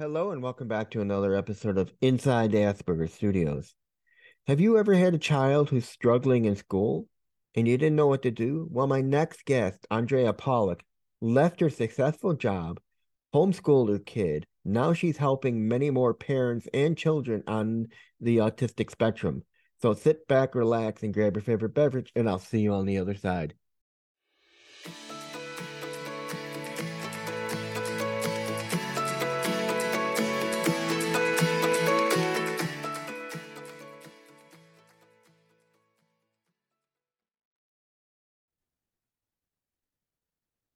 Hello and welcome back to another episode of Inside Asperger Studios. Have you ever had a child who's struggling in school and you didn't know what to do? Well, my next guest, Andrea Pollack, left her successful job, homeschooled her kid. Now she's helping many more parents and children on the autistic spectrum. So sit back, relax, and grab your favorite beverage, and I'll see you on the other side.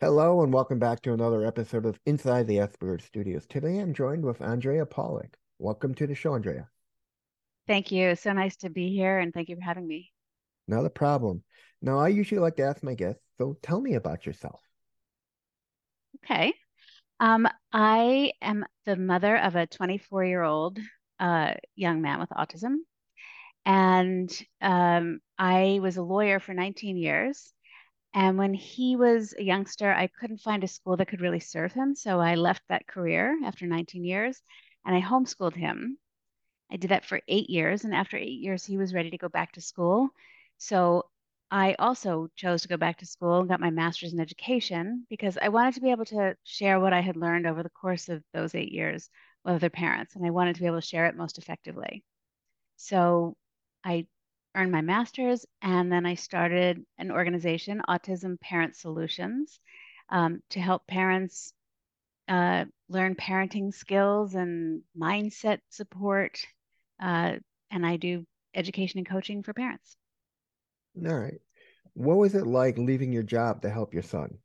Hello and welcome back to another episode of Inside the Asperger Studios. Today I'm joined with Andrea Pollack. Welcome to the show, Andrea. Thank you. So nice to be here and thank you for having me. Not a problem. Now, I usually like to ask my guests, so tell me about yourself. Okay. Um, I am the mother of a 24 year old uh, young man with autism. And um, I was a lawyer for 19 years. And when he was a youngster, I couldn't find a school that could really serve him. So I left that career after 19 years and I homeschooled him. I did that for eight years. And after eight years, he was ready to go back to school. So I also chose to go back to school and got my master's in education because I wanted to be able to share what I had learned over the course of those eight years with other parents. And I wanted to be able to share it most effectively. So I earned my master's, and then I started an organization, Autism Parent Solutions, um, to help parents uh, learn parenting skills and mindset support. Uh, and I do education and coaching for parents. All right. What was it like leaving your job to help your son?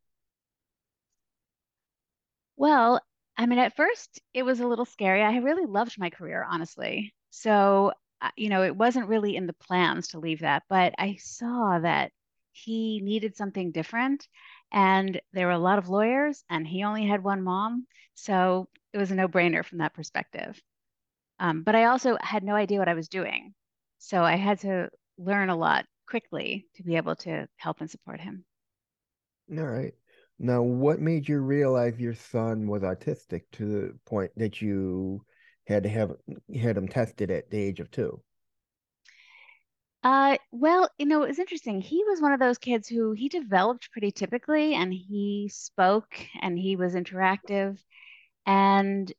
Well, I mean, at first it was a little scary. I really loved my career, honestly. So you know, it wasn't really in the plans to leave that, but I saw that he needed something different. And there were a lot of lawyers, and he only had one mom. So it was a no brainer from that perspective. Um, but I also had no idea what I was doing. So I had to learn a lot quickly to be able to help and support him. All right. Now, what made you realize your son was autistic to the point that you had to have had him tested at the age of two? Uh, well, you know, it was interesting. He was one of those kids who he developed pretty typically and he spoke and he was interactive. And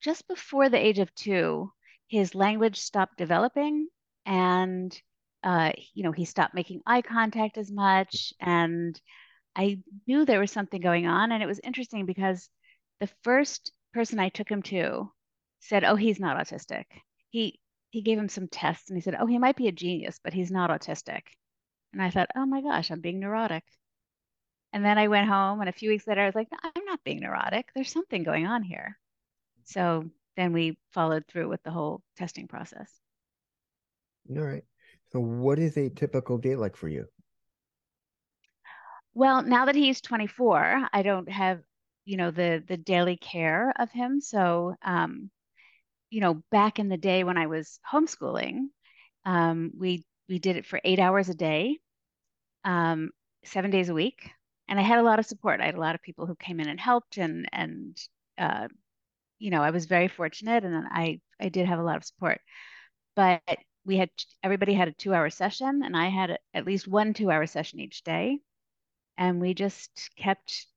just before the age of two, his language stopped developing and uh, you know, he stopped making eye contact as much. And I knew there was something going on. And it was interesting because the first person I took him to said, "Oh, he's not autistic." He he gave him some tests and he said, "Oh, he might be a genius, but he's not autistic." And I thought, "Oh my gosh, I'm being neurotic." And then I went home and a few weeks later I was like, "I'm not being neurotic. There's something going on here." So then we followed through with the whole testing process. All right. So what is a typical day like for you? Well, now that he's 24, I don't have, you know, the the daily care of him. So um, you know, back in the day when I was homeschooling, um, we we did it for eight hours a day, um, seven days a week, and I had a lot of support. I had a lot of people who came in and helped, and and uh, you know, I was very fortunate, and I I did have a lot of support. But we had everybody had a two hour session, and I had a, at least one two hour session each day, and we just kept,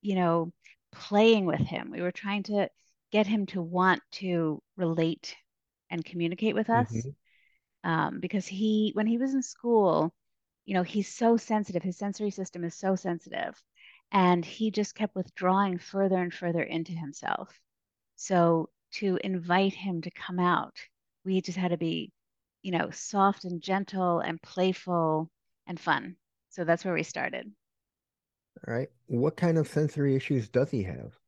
you know, playing with him. We were trying to get him to want to relate and communicate with us. Mm-hmm. Um, because he, when he was in school, you know, he's so sensitive. His sensory system is so sensitive. And he just kept withdrawing further and further into himself. So to invite him to come out, we just had to be, you know, soft and gentle and playful and fun. So that's where we started. All right. What kind of sensory issues does he have?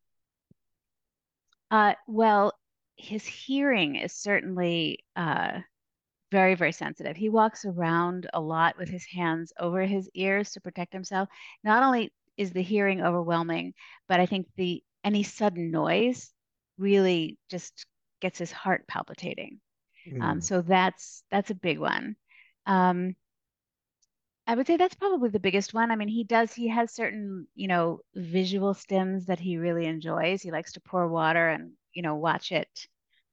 Uh, well, his hearing is certainly uh, very, very sensitive. He walks around a lot with his hands over his ears to protect himself. Not only is the hearing overwhelming, but I think the any sudden noise really just gets his heart palpitating. Mm. Um, so that's that's a big one. Um, I would say that's probably the biggest one. I mean, he does, he has certain, you know, visual stims that he really enjoys. He likes to pour water and you know, watch it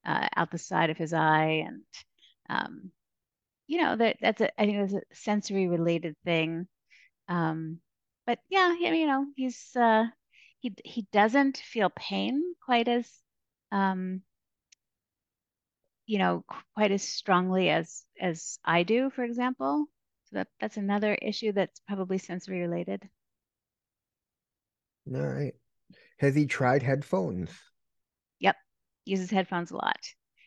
uh, out the side of his eye. And, um, you know, that that's a, I think it's a sensory related thing. Um, but yeah, yeah, you know, he's, uh, he, he doesn't feel pain quite as, um, you know, quite as strongly as, as I do, for example. So that, that's another issue that's probably sensory related. All right. Has he tried headphones? Yep. Uses headphones a lot.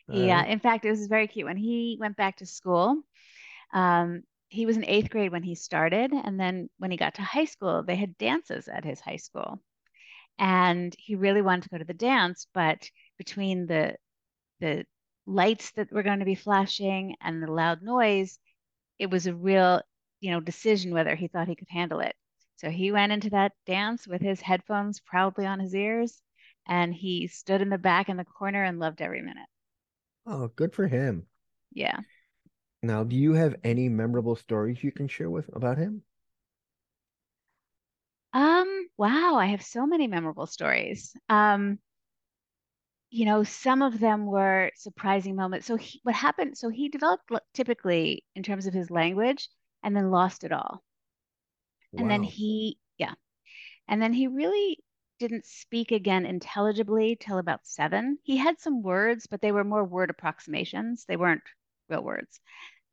He, uh, in fact, it was very cute. When he went back to school, um, he was in eighth grade when he started. And then when he got to high school, they had dances at his high school. And he really wanted to go to the dance, but between the the lights that were going to be flashing and the loud noise, it was a real, you know, decision whether he thought he could handle it. So he went into that dance with his headphones proudly on his ears, and he stood in the back in the corner and loved every minute. Oh, good for him. Yeah. Now, do you have any memorable stories you can share with about him? Um, wow, I have so many memorable stories. Um, you know, some of them were surprising moments. So he, what happened? So he developed typically in terms of his language and then lost it all. Wow. And then he, yeah. And then he really didn't speak again intelligibly till about seven. He had some words, but they were more word approximations. They weren't real words.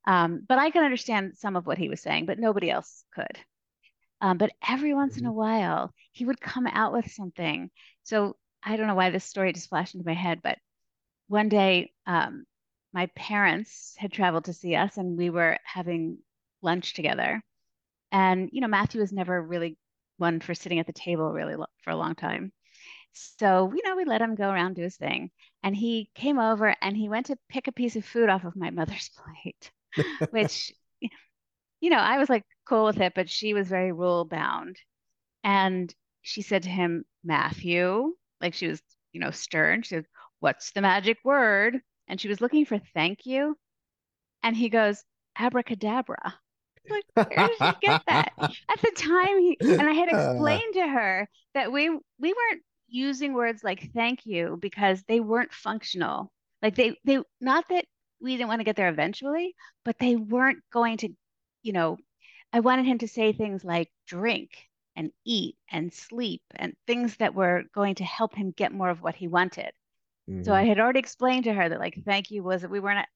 Um, but I could understand some of what he was saying, but nobody else could. Um, but every once in a mm-hmm. while, he would come out with something. So I don't know why this story just flashed into my head, but one day, um, my parents had traveled to see us, and we were having lunch together. And you know, Matthew was never really one for sitting at the table really lo- for a long time. So, you know, we let him go around do his thing. And he came over and he went to pick a piece of food off of my mother's plate, which, you know, I was like cool with it, but she was very rule bound. And she said to him, Matthew, like she was, you know, stern. She said, What's the magic word? And she was looking for thank you. And he goes, Abracadabra. Like, where did he get that? At the time, he and I had uh. explained to her that we we weren't using words like thank you because they weren't functional. Like they they not that we didn't want to get there eventually, but they weren't going to, you know, I wanted him to say things like drink and eat and sleep and things that were going to help him get more of what he wanted. Mm-hmm. So I had already explained to her that like thank you was that we weren't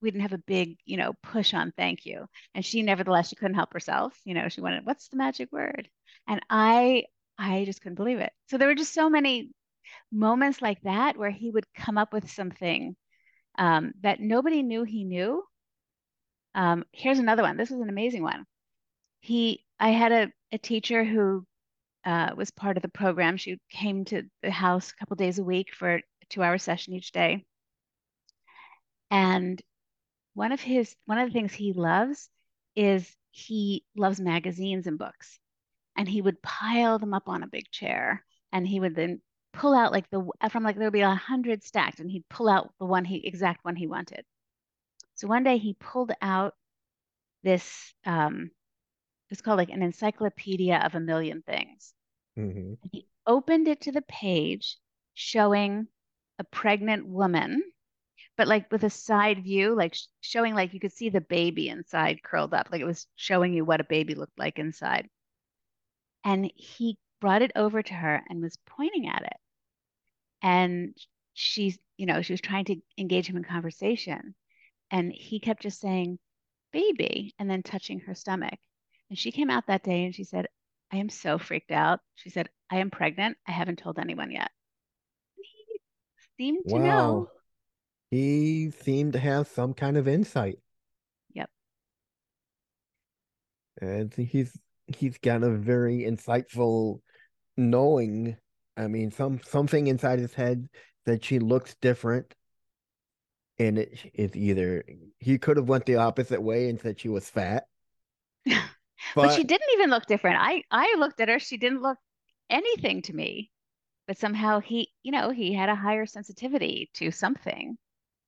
we didn't have a big, you know, push on thank you. And she nevertheless she couldn't help herself. You know, she wanted, what's the magic word? And I I just couldn't believe it. So there were just so many moments like that where he would come up with something um, that nobody knew he knew. Um, here's another one. This was an amazing one. He, I had a, a teacher who uh, was part of the program. She came to the house a couple days a week for a two-hour session each day. And one of his one of the things he loves is he loves magazines and books and he would pile them up on a big chair and he would then pull out like the from like there would be a hundred stacked and he'd pull out the one he exact one he wanted so one day he pulled out this um it's called like an encyclopedia of a million things mm-hmm. he opened it to the page showing a pregnant woman but like with a side view, like showing like you could see the baby inside curled up, like it was showing you what a baby looked like inside. And he brought it over to her and was pointing at it. And she's, you know, she was trying to engage him in conversation. And he kept just saying, baby, and then touching her stomach. And she came out that day and she said, I am so freaked out. She said, I am pregnant. I haven't told anyone yet. He seemed to wow. know he seemed to have some kind of insight. Yep. And he's he's got a very insightful knowing. I mean, some something inside his head that she looks different. And it is either he could have went the opposite way and said she was fat. but, but she didn't even look different. I I looked at her, she didn't look anything to me. But somehow he, you know, he had a higher sensitivity to something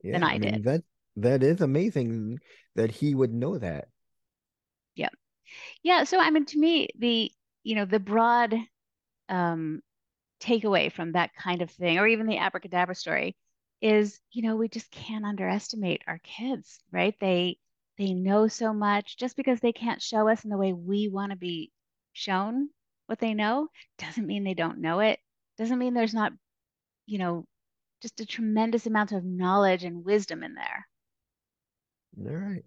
yeah, than I, I mean, did. That that is amazing that he would know that. Yeah. Yeah. So I mean to me, the you know, the broad um takeaway from that kind of thing, or even the abracadabra story, is, you know, we just can't underestimate our kids, right? They they know so much. Just because they can't show us in the way we want to be shown what they know doesn't mean they don't know it. Doesn't mean there's not, you know, just a tremendous amount of knowledge and wisdom in there. All right.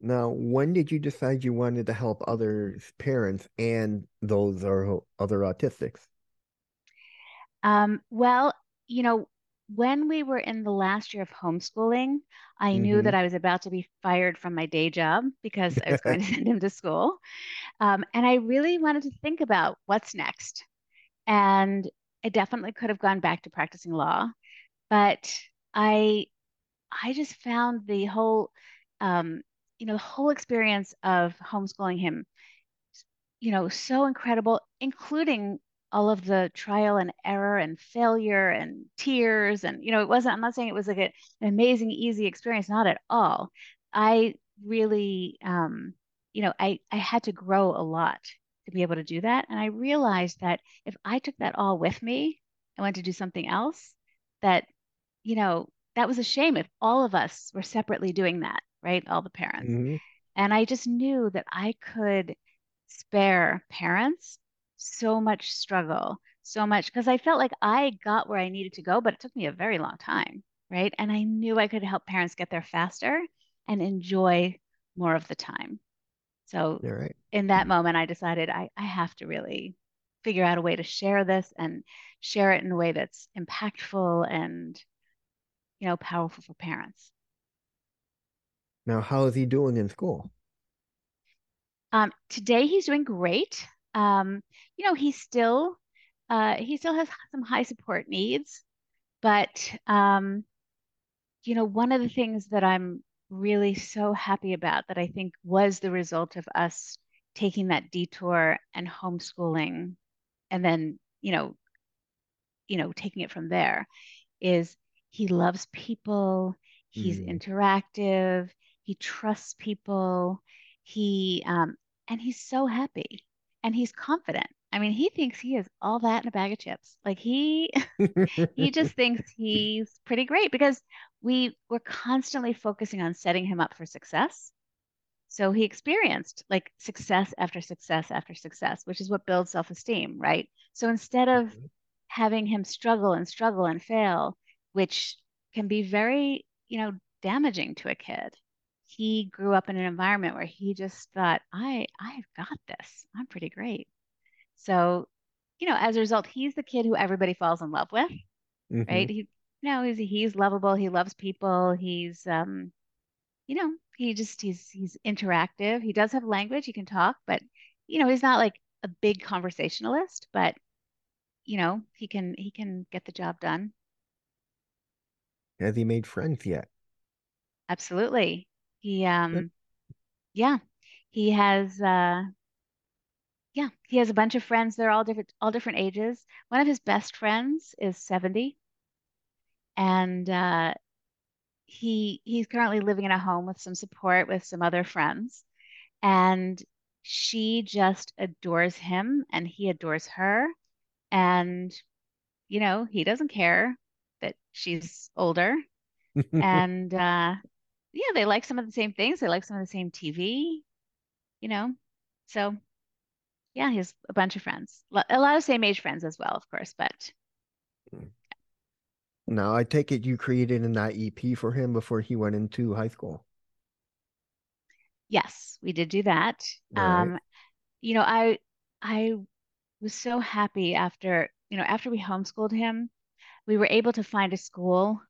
Now, when did you decide you wanted to help others, parents, and those are other autistics? Um, well, you know, when we were in the last year of homeschooling, I knew Mm-hmm. that I was about to be fired from my day job because I was going to send him to school. Um, and I really wanted to think about what's next. And I definitely could have gone back to practicing law, but I I just found the whole um, you know, the whole experience of homeschooling him you know, so incredible, including all of the trial and error and failure and tears. And, you know, it wasn't, I'm not saying it was like a, an amazing, easy experience, not at all. I really, um, you know, I, I had to grow a lot to be able to do that. And I realized that if I took that all with me and went to do something else, that, you know, that was a shame if all of us were separately doing that, right? All the parents. Mm-hmm. And I just knew that I could spare parents so much struggle, so much because I felt like I got where I needed to go, but it took me a very long time, right? And I knew I could help parents get there faster and enjoy more of the time. So right. in that moment, I decided I, I have to really figure out a way to share this and share it in a way that's impactful and, you know, powerful for parents. Now, how is he doing in school? Um, today he's doing great. Um, you know, he still uh, he still has some high support needs, but um, you know, one of the things that I'm really so happy about that I think was the result of us taking that detour and homeschooling and then, you know, you know, taking it from there is he loves people, he's Mm. interactive, he trusts people, he um, and he's so happy and he's confident. I mean, he thinks he is all that in a bag of chips. Like he he just thinks he's pretty great because we were constantly focusing on setting him up for success. So he experienced like success after success after success, which is what builds self-esteem, right? So instead of Mhm. having him struggle and struggle and fail, which can be very, you know, damaging to a kid. He grew up in an environment where he just thought, I, I've got this. I'm pretty great. So, you know, as a result, he's the kid who everybody falls in love with, Mhm. right? He, you know, he's he's lovable. He loves people. He's, um, you know, he just he's he's interactive. He does have language. He can talk, but you know, he's not like a big conversationalist, but you know, he can he can get the job done. Has he made friends yet? Absolutely. He um yeah, he has uh yeah, he has a bunch of friends. They're all different all different ages. One of his best friends is 70 and uh he he's currently living in a home with some support with some other friends. And she just adores him and he adores her. And you know, he doesn't care that she's older. And uh yeah, they like some of the same things. They like some of the same TV, you know. So yeah, he has a bunch of friends. A lot of same age friends as well, of course. But Now, I take it you created an IEP for him before he went into high school. yes, we did do that. Right. Um, you know, I I was so happy after, you know, after we homeschooled him, we were able to find a school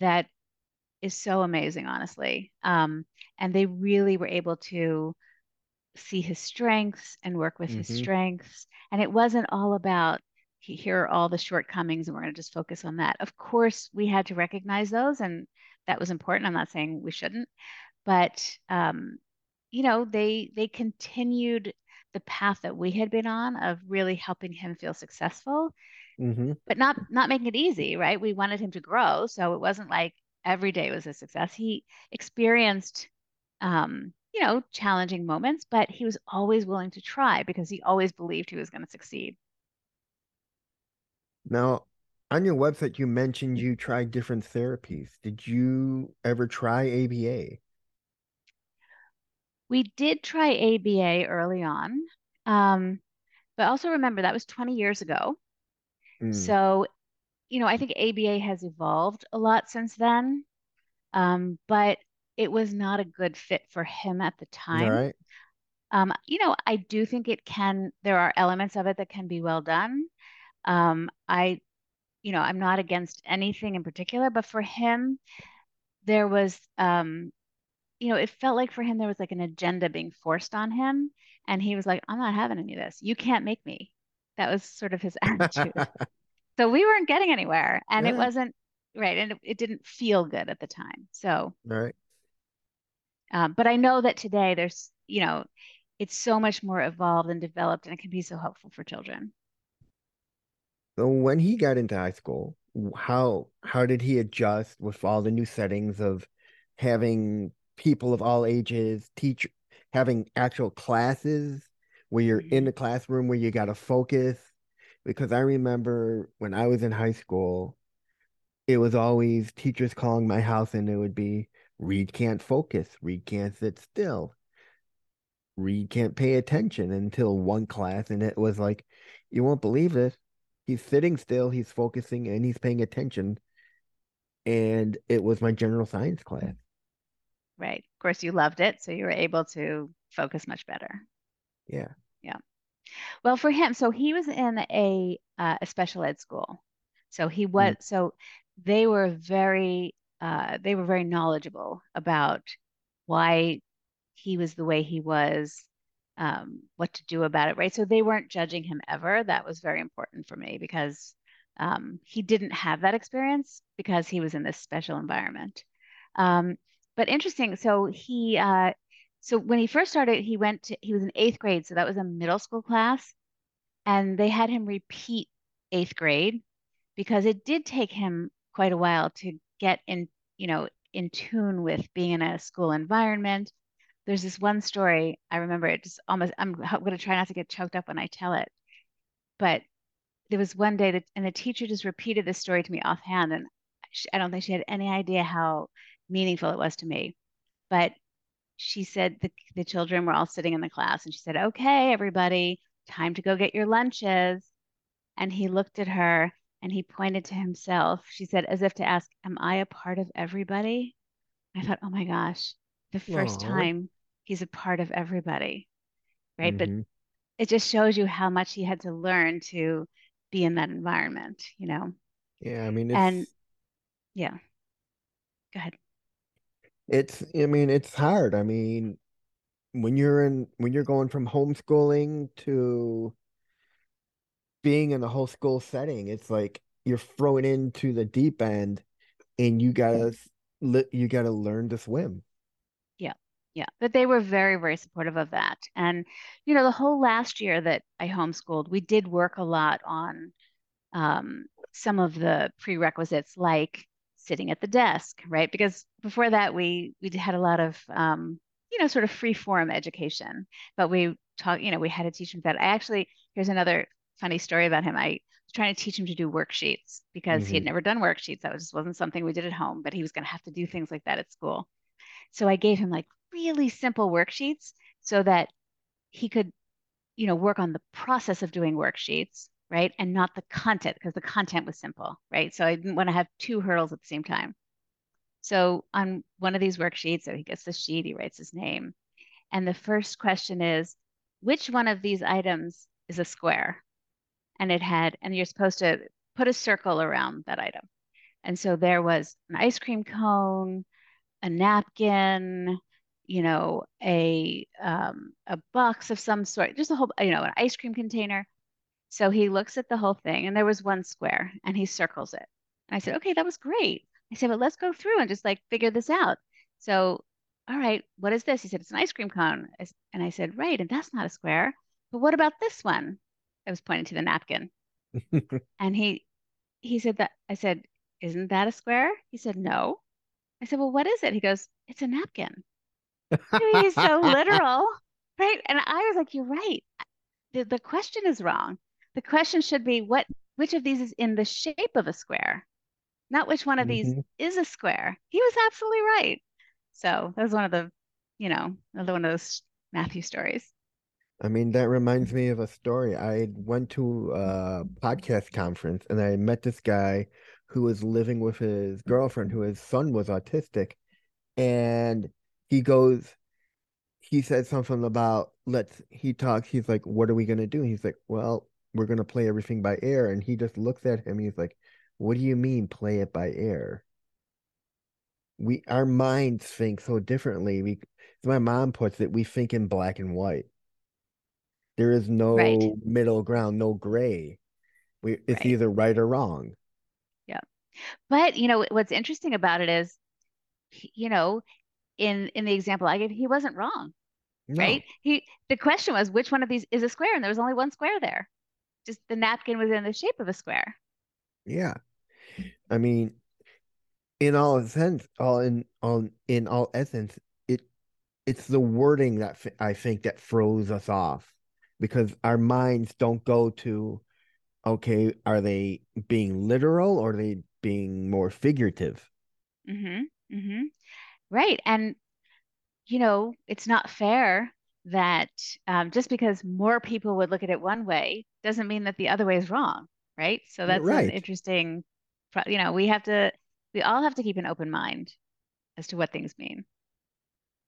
that is so amazing, honestly. Um, and they really were able to see his strengths and work with his Mm-hmm. strengths. And it wasn't all about here are all the shortcomings and we're going to just focus on that. Of course, we had to recognize those and that was important. I'm not saying we shouldn't, but um, you know, they they continued the path that we had been on of really helping him feel successful, Mm-hmm. but not not making it easy, right? We wanted him to grow, so it wasn't like every day was a success. He experienced um, you know, challenging moments, but he was always willing to try because he always believed he was going to succeed. Now, on your website, you mentioned you tried different therapies. Did you ever try ABA? We did try ABA early on, um, but also remember that was 20 years ago. Mm, So, you know, I think ABA has evolved a lot since then, um, but it was not a good fit for him at the time. right. Um, you know, I do think it can, there are elements of it that can be well done. Um, I, you know, I'm not against anything in particular, but for him, there was, um, you know, it felt like for him there was like an agenda being forced on him, and he was like, I'm not having any of this. You can't make me. That was sort of his attitude. So we weren't getting anywhere, and All it wasn't right, and it, it didn't feel good at the time. So, right. um, but I know that today there's, you know, it's so much more evolved and developed, and it can be so helpful for children. So when he got into high school, how how did he adjust with all the new settings of having people of all ages teach having actual classes where you're in Mhm. the classroom where you got to focus? Because I remember when I was in high school, it was always teachers calling my house and it would be Reed can't focus, Reed can't sit still, Reed can't pay attention until one class and it was like, you won't believe this. He's sitting still, he's focusing and he's paying attention. And it was my general science class. Right. Of course, you loved it, so you were able to focus much better. Yeah. Yeah. Well, for him, so he was in a uh, a special ed school. So he Mm, so they were very uh, they were very knowledgeable about why he was the way he was, um, what to do about it, right? So they weren't judging him ever. That was very important for me because um, he didn't have that experience because he was in this special environment. Um, but interesting. So he uh, so when he first started, he went to, he was in eighth grade, so that was a middle school class and they had him repeat eighth grade because it did take him quite a while to get in, you know, in tune with being in a school environment. There's this one story I remember it just almost, I'm going to try not to get choked up when I tell it, but there was one day that, and the teacher just repeated this story to me offhand, and she, I don't think she had any idea how meaningful it was to me. But she said the, the children were all sitting in the class, and she said, Okay, everybody, time to go get your lunches. And he looked at her and he pointed to himself. She said, as if to ask, Am I a part of everybody? I thought, Oh my gosh, the first Oh. time he's a part of everybody, right? But hmm it just shows you how much he had to learn to be in that environment, you know? Yeah, I mean it's And yeah, go ahead. It's I mean it's hard. I mean, when you're in when you're going from homeschooling to being in the whole school setting, it's like you're thrown into the deep end and you gotta you gotta learn to swim. Yeah. Yeah. But they were very, very supportive of that. And, you know, the whole last year that I homeschooled, we did work a lot on um, some of the prerequisites like sitting at the desk, right? Because before that, we we had a lot of um, you know sort of free form education, but we taught you know we had to teach him that. I actually here's another funny story about him. I was trying to teach him to do worksheets because he hmm had never done worksheets. That was, just wasn't something we did at home, but he was going to have to do things like that at school. So I gave him like really simple worksheets so that he could you know, work on the process of doing worksheets, right? And not the content because the content was simple, right? So I didn't want to have two hurdles at the same time. So on one of these worksheets, so he gets the sheet, he writes his name. And the first question is, which one of these items is a square? And it had, and you're supposed to put a circle around that item. And so there was an ice cream cone, a napkin, you know, a um, a box of some sort, just a whole, you know, an ice cream container. So he looks at the whole thing and there was one square and he circles it. And I said, okay, that was great. I said, but let's go through and just like figure this out. So, all right, what is this? He said, it's an ice cream cone. And I said, right, and that's not a square. But what about this one? I was pointing to the napkin. And he he said that I said, isn't that a square? He said, no. I said, well, what is it? He goes, it's a napkin. I mean, he's so literal, right? And I was like, you're right. The, the question is wrong. The question should be what which of these is in the shape of a square, not which one of these hmm is a square. He was absolutely right. So that was one of the, you know, another one of those Matthew stories. I mean, that reminds me of a story. I went to a podcast conference and I met this guy who was living with his girlfriend, who his son was autistic. And he goes, he said something about let's, he talks, he's like, what are we going to do? he's like, well, we're going to play everything by ear. And he just looks at him. He's like, what do you mean play it by ear? We, our minds think so differently. We, my mom puts it, we think in black and white. There is Right, no middle ground, no gray. We, it's right. either right or wrong. Yeah. But, you know, what's interesting about it is, you know, in in the example I gave, he wasn't wrong, right? He the question was which one of these is a square, and there was only one square there. Just the napkin was in the shape of a square. Yeah. I mean, in all sense, all in all in all essence, it it's the wording that I think that throws us off because our minds don't go to, okay, are they being literal or are they being more figurative? Mm-hmm. Mm-hmm. Right. And, you know, it's not fair that um, just because more people would look at it one way doesn't mean that the other way is wrong, right? So that's an interesting, you know, we have to, we all have to keep an open mind as to what things mean.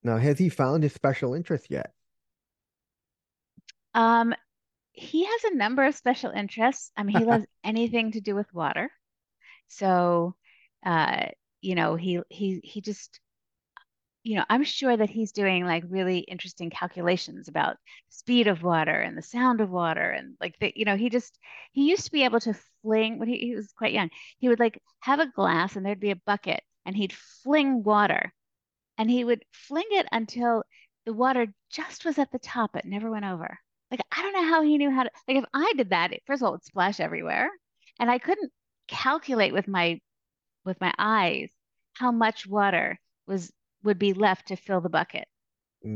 Now, has he found his special interest yet? Um, he has a number of special interests. I mean, he loves anything to do with water. So, uh, you know, he he he just you know, I'm sure that he's doing like really interesting calculations about speed of water and the sound of water and like the, you know, he just he used to be able to fling when he, he was quite young. He would like have a glass and there'd be a bucket and he'd fling water and he would fling it until the water just was at the top. It never went over. Like I don't know how he knew how to like if I did that, it, first of all, it would splash everywhere. And I couldn't calculate with my with my eyes how much water was would be left to fill the bucket.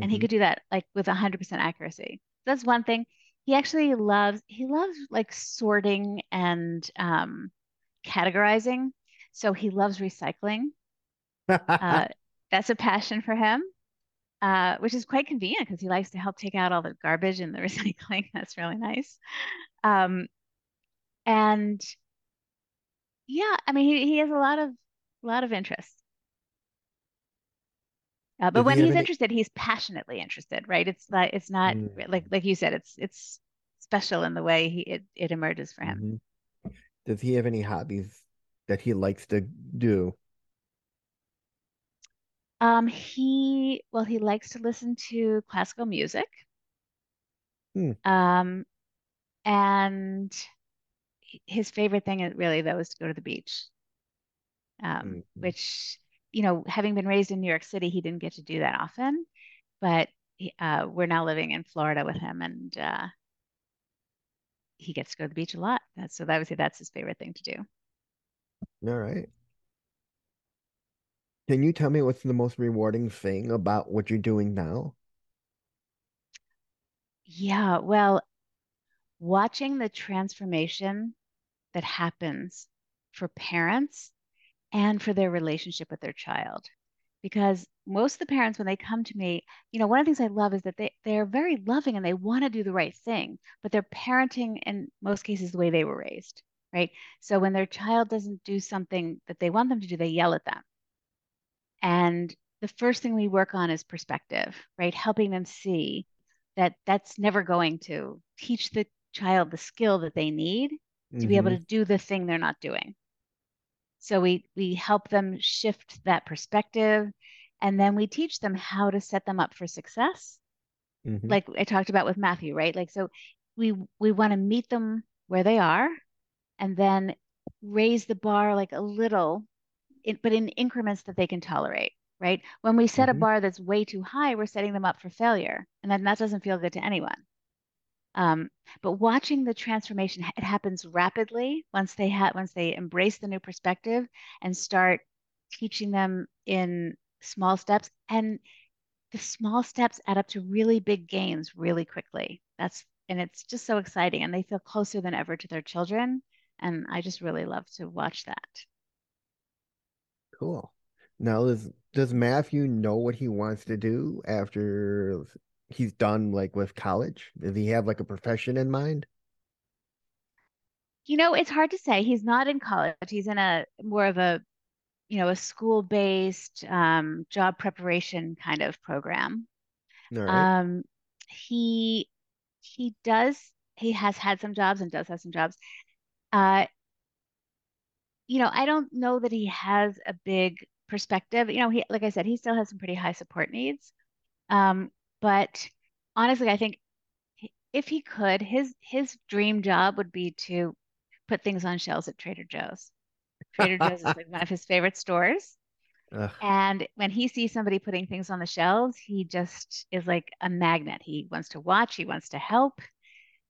And he hmm could do that like with 100% accuracy. That's one thing. He actually loves he loves like sorting and um, categorizing. So he loves recycling. Uh, that's a passion for him, uh, which is quite convenient because he likes to help take out all the garbage and the recycling. That's really nice. Um, and yeah, I mean, he, he has a lot of a lot of interests. Uh, but he when he's any? interested, he's passionately interested, right? It's like it's not like Mm-hmm. like you said, it's it's special in the way he it, it emerges for him. Mm-hmm. Does he have any hobbies that he likes to do? Um, he well, he likes to listen to classical music. Hmm. Um, and his favorite thing is really though is to go to the beach. Um, Mhm. which, you know, having been raised in New York City, he didn't get to do that often, but he, uh, we're now living in Florida with him, and uh, he gets to go to the beach a lot. That's so that would say that's his favorite thing to do. All right. Can you tell me what's the most rewarding thing about what you're doing now? Yeah, well, watching the transformation that happens for parents and for their relationship with their child. Because most of the parents, when they come to me, you know, one of the things I love is that they they're very loving and they want to do the right thing, but they're parenting in most cases the way they were raised, right? So when their child doesn't do something that they want them to do, they yell at them. And the first thing we work on is perspective, right? Helping them see that that's never going to teach the child the skill that they need to be able Mm-hmm. to do the thing they're not doing. So we we help them shift that perspective and then we teach them how to set them up for success. Mm-hmm. Like I talked about with Matthew, right? Like so we we want to meet them where they are and then raise the bar like a little in, but in increments that they can tolerate, right? When we set a Mm-hmm. bar that's way too high, we're setting them up for failure, and then that doesn't feel good to anyone. Um, but watching the transformation, it happens rapidly once they have once they embrace the new perspective and start teaching them in small steps. And the small steps add up to really big gains really quickly. That's and it's just so exciting, and they feel closer than ever to their children And I just really love to watch that. Cool. Now, does does Matthew know what he wants to do after he's done like with college? Does he have like a profession in mind? You know, it's hard to say. He's not in college. He's in a more of a, you know, a school-based um, job preparation kind of program. Right. Um, he he does he has had some jobs and does have some jobs. Uh, you know, I don't know that he has a big perspective. You know, he like I said, he still has some pretty high support needs. Um, but honestly, I think if he could, his his dream job would be to put things on shelves at Trader Joe's. Trader Joe's is like one of his favorite stores. Ugh. And when he sees somebody putting things on the shelves, he just is like a magnet. He wants to watch, he wants to help.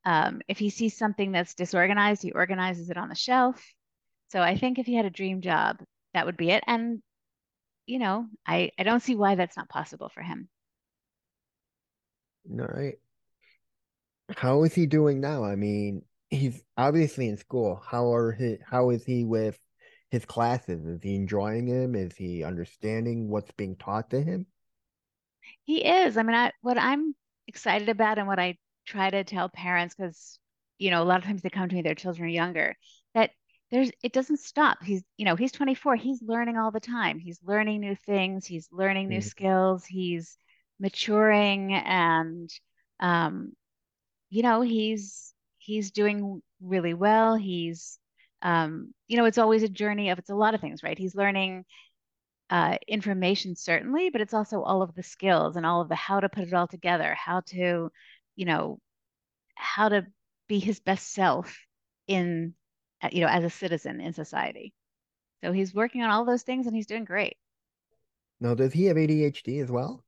Um, if he sees something that's disorganized, he organizes it on the shelf. So I think if he had a dream job, that would be it. And, you know, I, I don't see why that's not possible for him. All right. How is he doing now? I mean, he's obviously in school. How are he, how is he with his classes? Is he enjoying them? Is he understanding what's being taught to him? He is. I mean, I, what I'm excited about and what I try to tell parents, because, you know, a lot of times they come to me, their children are younger, that there's, it doesn't stop. He's, you know, he's 24. He's learning all the time. He's learning new things. He's learning new Mm. skills. He's maturing and, um, you know, he's, he's doing really well. He's, um, you know, it's always a journey of, it's a lot of things, right? He's learning uh, information certainly, but it's also all of the skills and all of the how to put it all together, how to, you know, how to be his best self in, uh, you know, as a citizen in society. So he's working on all those things and he's doing great. Now, does he have ADHD as well?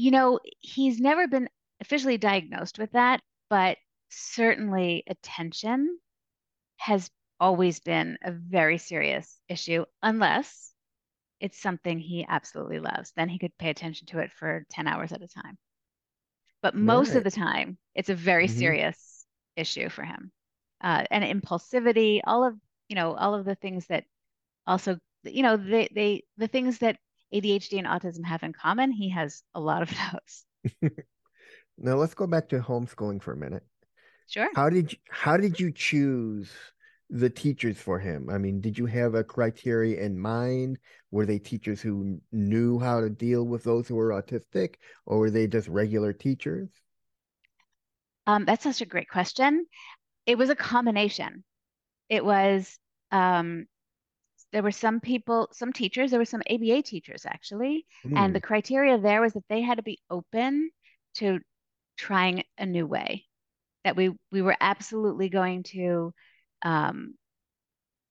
You know, he's never been officially diagnosed with that, but certainly attention has always been a very serious issue, unless it's something he absolutely loves. Then he could pay attention to it for 10 hours at a time. But most of the time, it's a very Mm-hmm. serious issue for him. Uh, and impulsivity, all of, you know, all of the things that also, you know, they, they, the things that ADHD and autism have in common, he has a lot of those. Now let's go back to homeschooling for a minute. Sure. How did you, how did you choose the teachers for him? I mean, did you have a criteria in mind? Were they teachers who knew how to deal with those who were autistic, or were they just regular teachers? Um, that's such a great question. It was a combination. It was, um, there were some people, some teachers, there were some ABA teachers actually, and Hmm. the criteria there was that they had to be open to trying a new way. That we we were absolutely going to, um,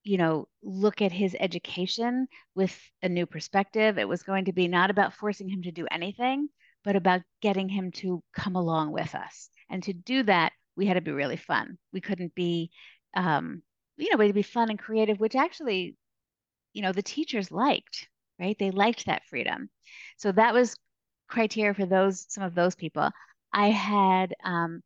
you know, look at his education with a new perspective. It was going to be not about forcing him to do anything, but about getting him to come along with us. And to do that, we had to be really fun. We couldn't be, um, you know, we had to be fun and creative, which actually you know, the teachers liked, right? They liked that freedom. So that was criteria for those, some of those people. I had um,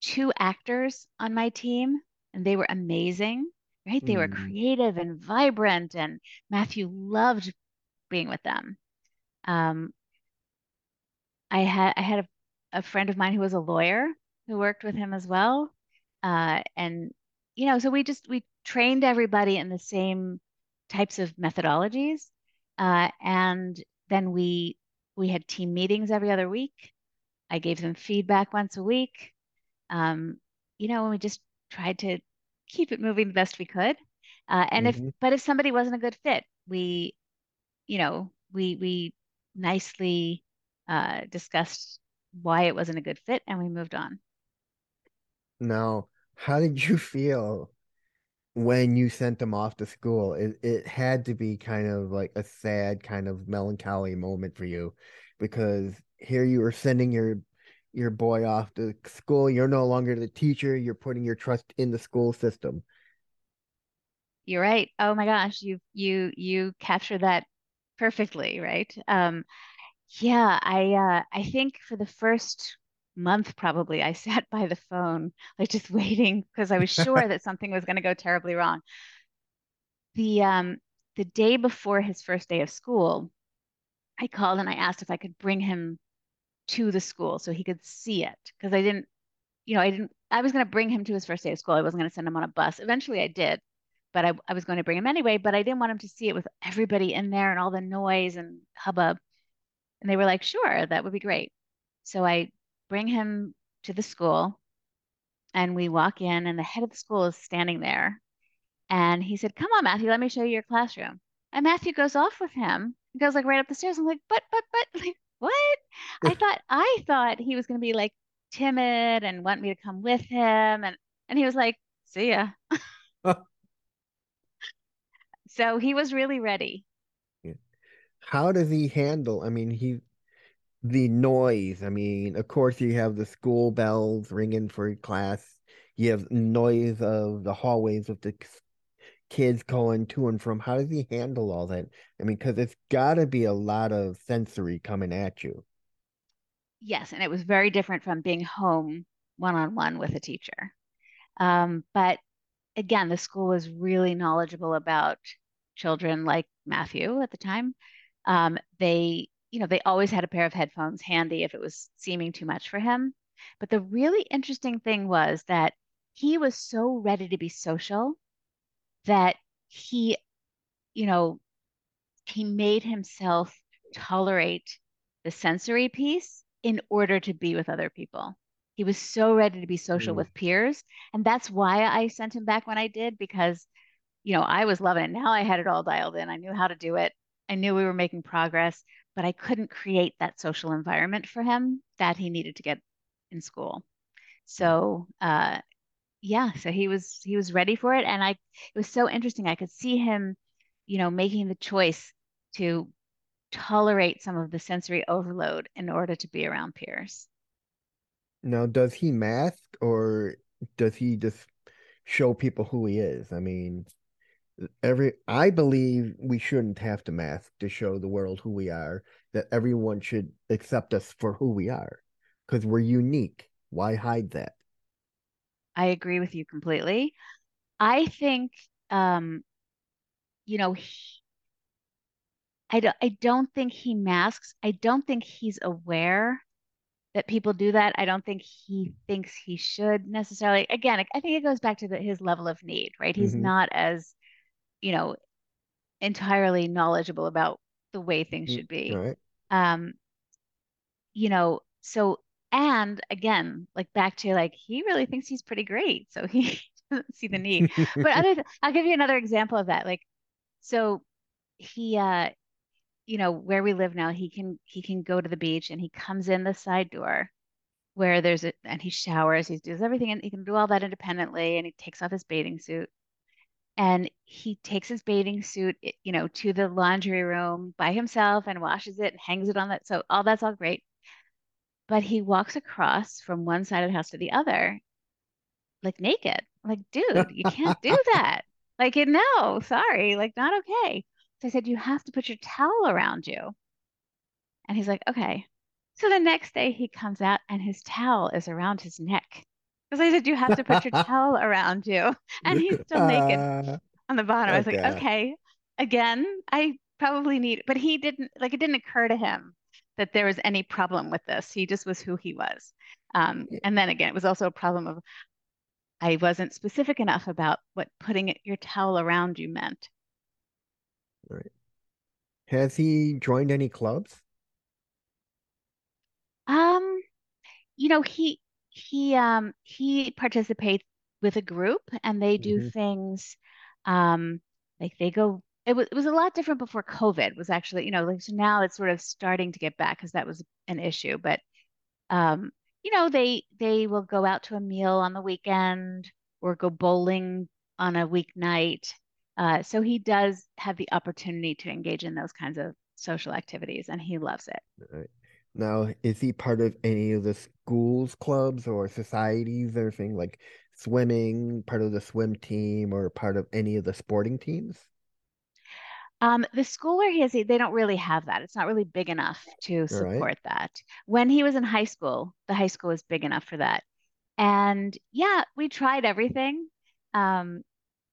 two actors on my team, and they were amazing, right? They were Hmm. creative and vibrant, and Matthew loved being with them. Um, I had I had a, a friend of mine who was a lawyer who worked with him as well. Uh, and you know, so we just we trained everybody in the same types of methodologies. Uh, and then we we had team meetings every other week. I gave them feedback once a week. Um, you know, and we just tried to keep it moving the best we could. Uh, and if hmm but if somebody wasn't a good fit, we you know, we we nicely uh, discussed why it wasn't a good fit and we moved on. Now, how did you feel when you sent them off to school? It it had to be kind of like a sad, kind of melancholy moment for you, because here you are sending your your boy off to school. You're no longer the teacher. You're putting your trust in the school system. You're right. Oh my gosh, you you you captured that perfectly, right? Um, yeah, I uh, I think for the first month probably, I sat by the phone, like just waiting because I was sure that something was going to go terribly wrong. The um the day before his first day of school, I called and I asked if I could bring him to the school so he could see it because I didn't, you know, I didn't, I was going to bring him to his first day of school. I wasn't going to send him on a bus. Eventually I did, but I, I was going to bring him anyway, but I didn't want him to see it with everybody in there and all the noise and hubbub. And they were like, sure, that would be great. So I bring him to the school and we walk in and the head of the school is standing there. And he said, come on, Matthew, let me show you your classroom. And Matthew goes off with him. He goes like right up the stairs. I'm like, but, but, but, like, what? I thought, I thought he was going to be like timid and want me to come with him. And, and he was like, see ya. so he was really ready. How does he handle? I mean, he the noise. I mean, of course, you have the school bells ringing for class. You have noise of the hallways with the kids going to and from. How does he handle all that? I mean, because it's got to be a lot of sensory coming at you. Yes, and it was very different from being home one on one with a teacher. Um, but again, the school was really knowledgeable about children like Matthew at the time. Um, they, you know, they always had a pair of headphones handy if it was seeming too much for him. But the really interesting thing was that he was so ready to be social that he, you know, he made himself tolerate the sensory piece in order to be with other people. He was so ready to be social mm. with peers. And that's why I sent him back when I did, because, you know, I was loving it. Now I had it all dialed in. I knew how to do it. I knew we were making progress, but I couldn't create that social environment for him that he needed to get in school. So uh, yeah, so he was he was ready for it, and I it was so interesting. I could see him, you know, making the choice to tolerate some of the sensory overload in order to be around peers. Now, does he mask or does he just show people who he is? I mean, every I believe we shouldn't have to mask to show the world who we are. That everyone should accept us for who we are because we're unique. Why hide that? I agree with you completely. I think, um, you know, he, I don't, I don't think he masks. I don't think he's aware that people do that. I don't think he thinks he should necessarily. Again, I think it goes back to the, his level of need, right? He's mm-hmm. not as, you know, entirely knowledgeable about the way things should be. Right. Um, you know, so and again, like back to like he really thinks he's pretty great, so he doesn't see the need. but other, I'll give you another example of that. Like, so he, uh, you know, where we live now, he can he can go to the beach and he comes in the side door where there's a and he showers, he does everything, and he can do all that independently, and he takes off his bathing suit. And he takes his bathing suit, you know, to the laundry room by himself and washes it and hangs it on that. So all that's all great but he walks across from one side of the house to the other like naked. Like, dude, you can't do that. Like, no, sorry, like not okay. So I said, you have to put your towel around you. And he's like, okay. So the next day he comes out and his towel is around his neck. Because I said, you have to put your towel around you. And he's still naked uh, on the bottom. Okay. I was like, okay. Again, I probably need, but he didn't, like, it didn't occur to him that there was any problem with this. He just was who he was. Um, and then again, it was also a problem of I wasn't specific enough about what putting your towel around you meant. Right. Has he joined any clubs? Um, you know, he he um he participates with a group and they do mm-hmm. things um like they go it was it was a lot different before COVID was actually, you know, like so now it's sort of starting to get back because that was an issue. But um, you know, they they will go out to a meal on the weekend or go bowling on a weeknight. Uh, so he does have the opportunity to engage in those kinds of social activities, and he loves it. Right. Now, is he part of any of the schools clubs or societies or anything like swimming, part of the swim team, or part of any of the sporting teams? Um, the school where he is, they don't really have that. It's not really big enough to support right. that. When he was in high school, the high school was big enough for that. And yeah, we tried everything. Um,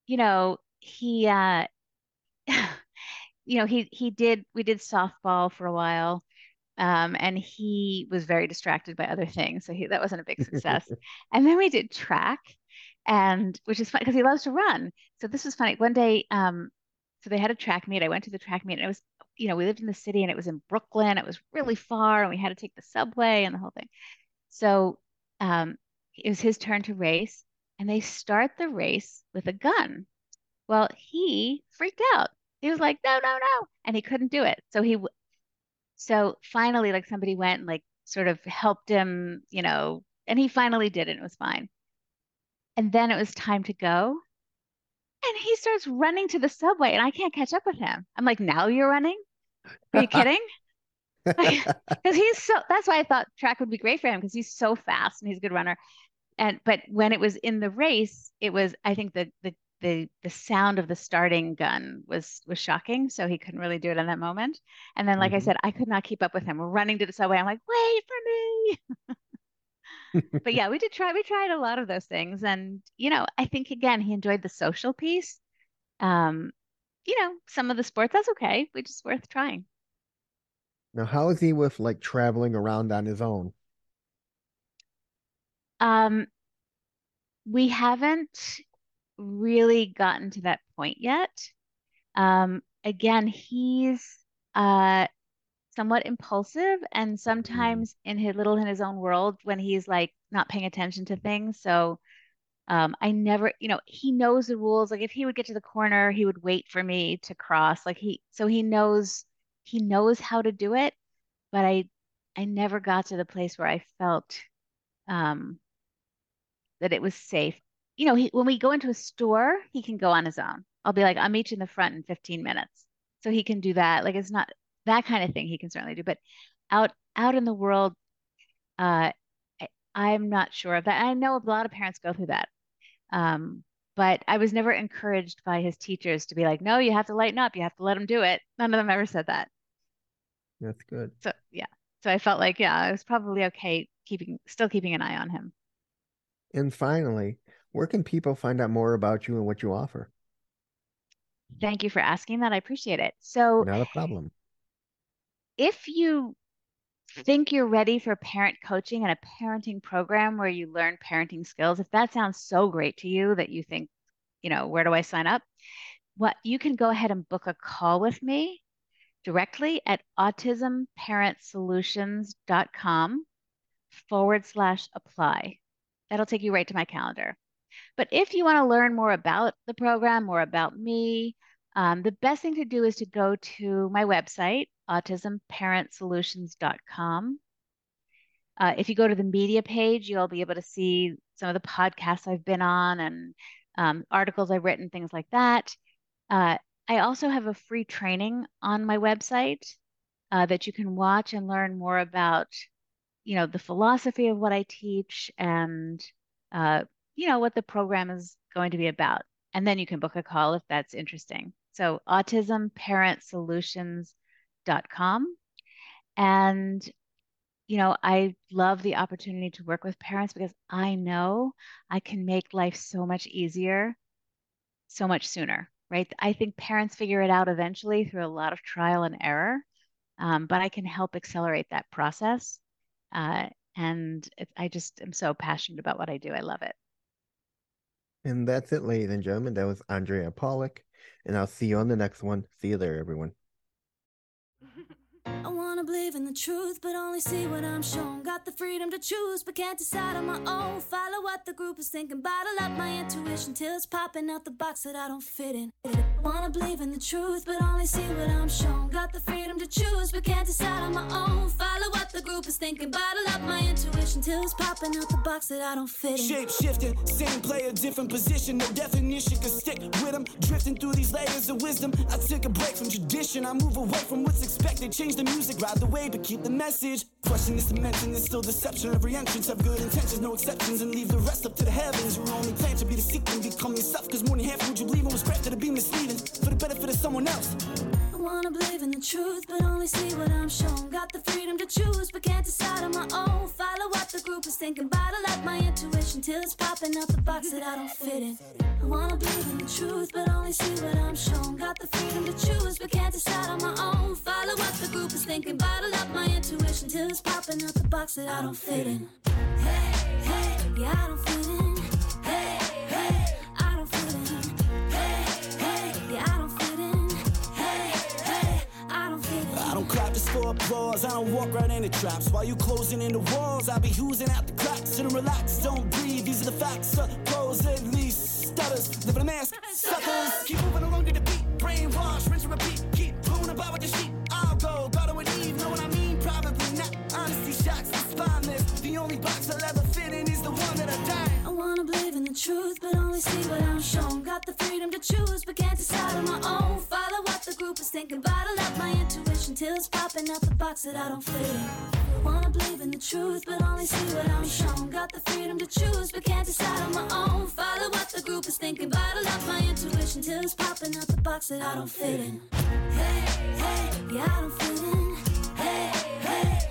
you know, he uh you know, he he did we did softball for a while. Um, and he was very distracted by other things, so he that wasn't a big success. And then we did track, and which is fun because he loves to run. So this was funny. One day, um, so they had a track meet. I went to the track meet, and it was, you know, we lived in the city, and it was in Brooklyn. It was really far, and we had to take the subway and the whole thing. So, um, it was his turn to race, and they start the race with a gun. Well, he freaked out. He was like, no, no, no. And he couldn't do it. So he, so finally, like somebody went and like sort of helped him, you know, and he finally did it. And it was fine. And then it was time to go. And he starts running to the subway and I can't catch up with him. I'm like, now you're running? Are you kidding? Because he's so, that's why I thought track would be great for him because he's so fast and he's a good runner. And, but when it was in the race, it was, I think the, the the the sound of the starting gun was was shocking so he couldn't really do it in that moment. And then like mm-hmm. i said i could not keep up with him. We're running to the subway. I'm like wait for me. But yeah we did try we tried a lot of those things. And you know i think again he enjoyed the social piece. Um you know some of the sports that's okay. We just worth trying. Now how is he with like traveling around on his own? Um we haven't really gotten to that point yet. Um, again, he's uh, somewhat impulsive and mm-hmm. sometimes in his little in his own world when he's like not paying attention to things. So um, I never, you know, he knows the rules. Like if he would get to the corner, he would wait for me to cross. Like he, so he knows he knows how to do it. But I, I never got to the place where I felt um, that it was safe you know, he, when we go into a store, he can go on his own. I'll be like, I'll meet you in the front in 15 minutes. So he can do that. Like it's not that kind of thing he can certainly do. But out out in the world, uh, I, I'm not sure of that. I know a lot of parents go through that. Um, but I was never encouraged by his teachers to be like, no, you have to lighten up. You have to let him do it. None of them ever said that. That's good. So yeah. So I felt like, yeah, I was probably okay keeping still keeping an eye on him. And finally, where can people find out more about you and what you offer? Thank you for asking that. I appreciate it. So, not a problem. If you think you're ready for parent coaching and a parenting program where you learn parenting skills, if that sounds so great to you that you think, you know, where do I sign up? What you can go ahead and book a call with me directly at autismparentsolutions.com forward slash apply. That'll take you right to my calendar. But if you want to learn more about the program, more about me, um, the best thing to do is to go to my website, autismparentsolutions.com. Uh, if you go to the media page, you'll be able to see some of the podcasts I've been on and um, articles I've written, things like that. Uh, I also have a free training on my website uh, that you can watch and learn more about, you know, the philosophy of what I teach and uh, you know, what the program is going to be about. And then you can book a call if that's interesting. So autismparentsolutions.com. And, you know, I love the opportunity to work with parents because I know I can make life so much easier so much sooner, right? I think parents figure it out eventually through a lot of trial and error, um, but I can help accelerate that process. Uh, and it, I just am so passionate about what I do. I love it. And that's it, ladies and gentlemen. That was Andrea Pollack. And I'll see you on the next one. See you there, everyone. Wanna believe in the truth, but only see what I'm shown. Got the freedom to choose, but can't decide on my own. Follow what the group is thinking, bottle up my intuition till it's popping out the box that I don't fit in. Wanna believe in the truth, but only see what I'm shown. Got the freedom to choose, but can't decide on my own. Follow what the group is thinking, bottle up my intuition till it's popping out the box that I don't fit in. Shape shifting, same player, different position, no definition can stick with them. Drifting through these layers of wisdom, I took a break from tradition. I move away from what's expected, change the music, ride the wave, but keep the message. Question this dimension, is still deception. Every entrance have good intentions, no exceptions, and leave the rest up to the heavens. Your only plan to be the seeker, become yourself, cause more than half would you believe in was crafted to be misleading for the benefit of someone else. The truth, but only see what I'm shown. Got the freedom to choose, but can't decide on my own. Follow what the group is thinking, bottle up my intuition till it's popping out the box that I don't fit in. I wanna believe in the truth, but only see what I'm shown. Got the freedom to choose, but can't decide on my own. Follow what the group is thinking, bottle up my intuition till it's popping out the box that I don't fit in. Hey, hey, yeah, I don't fit in. Applause. I don't walk right in the traps. While you closing in the walls, I be oozing out the cracks. Shouldn't relax, don't breathe. These are the facts. Applause at least. Stutters, live in a mask. Suckers. Keep moving along to the beat. Brainwash, rinse and repeat. Keep blowing about with the sheet. I'll go. Garden with Eve. Know what I mean? Probably not. Honesty shocks the spineless. The only box I'll ever fit in is the one that I die. The truth, but only see what I'm shown. Got the freedom to choose, but can't decide on my own. Follow what the group is thinking, bottle up my intuition till it's popping out the box that I don't fit in. Wanna believe in the truth, but only see what I'm shown. Got the freedom to choose, but can't decide on my own. Follow what the group is thinking, bottle up my intuition till it's popping out the box that I don't fit in. Hey, hey, yeah, I don't fit in. Hey, hey,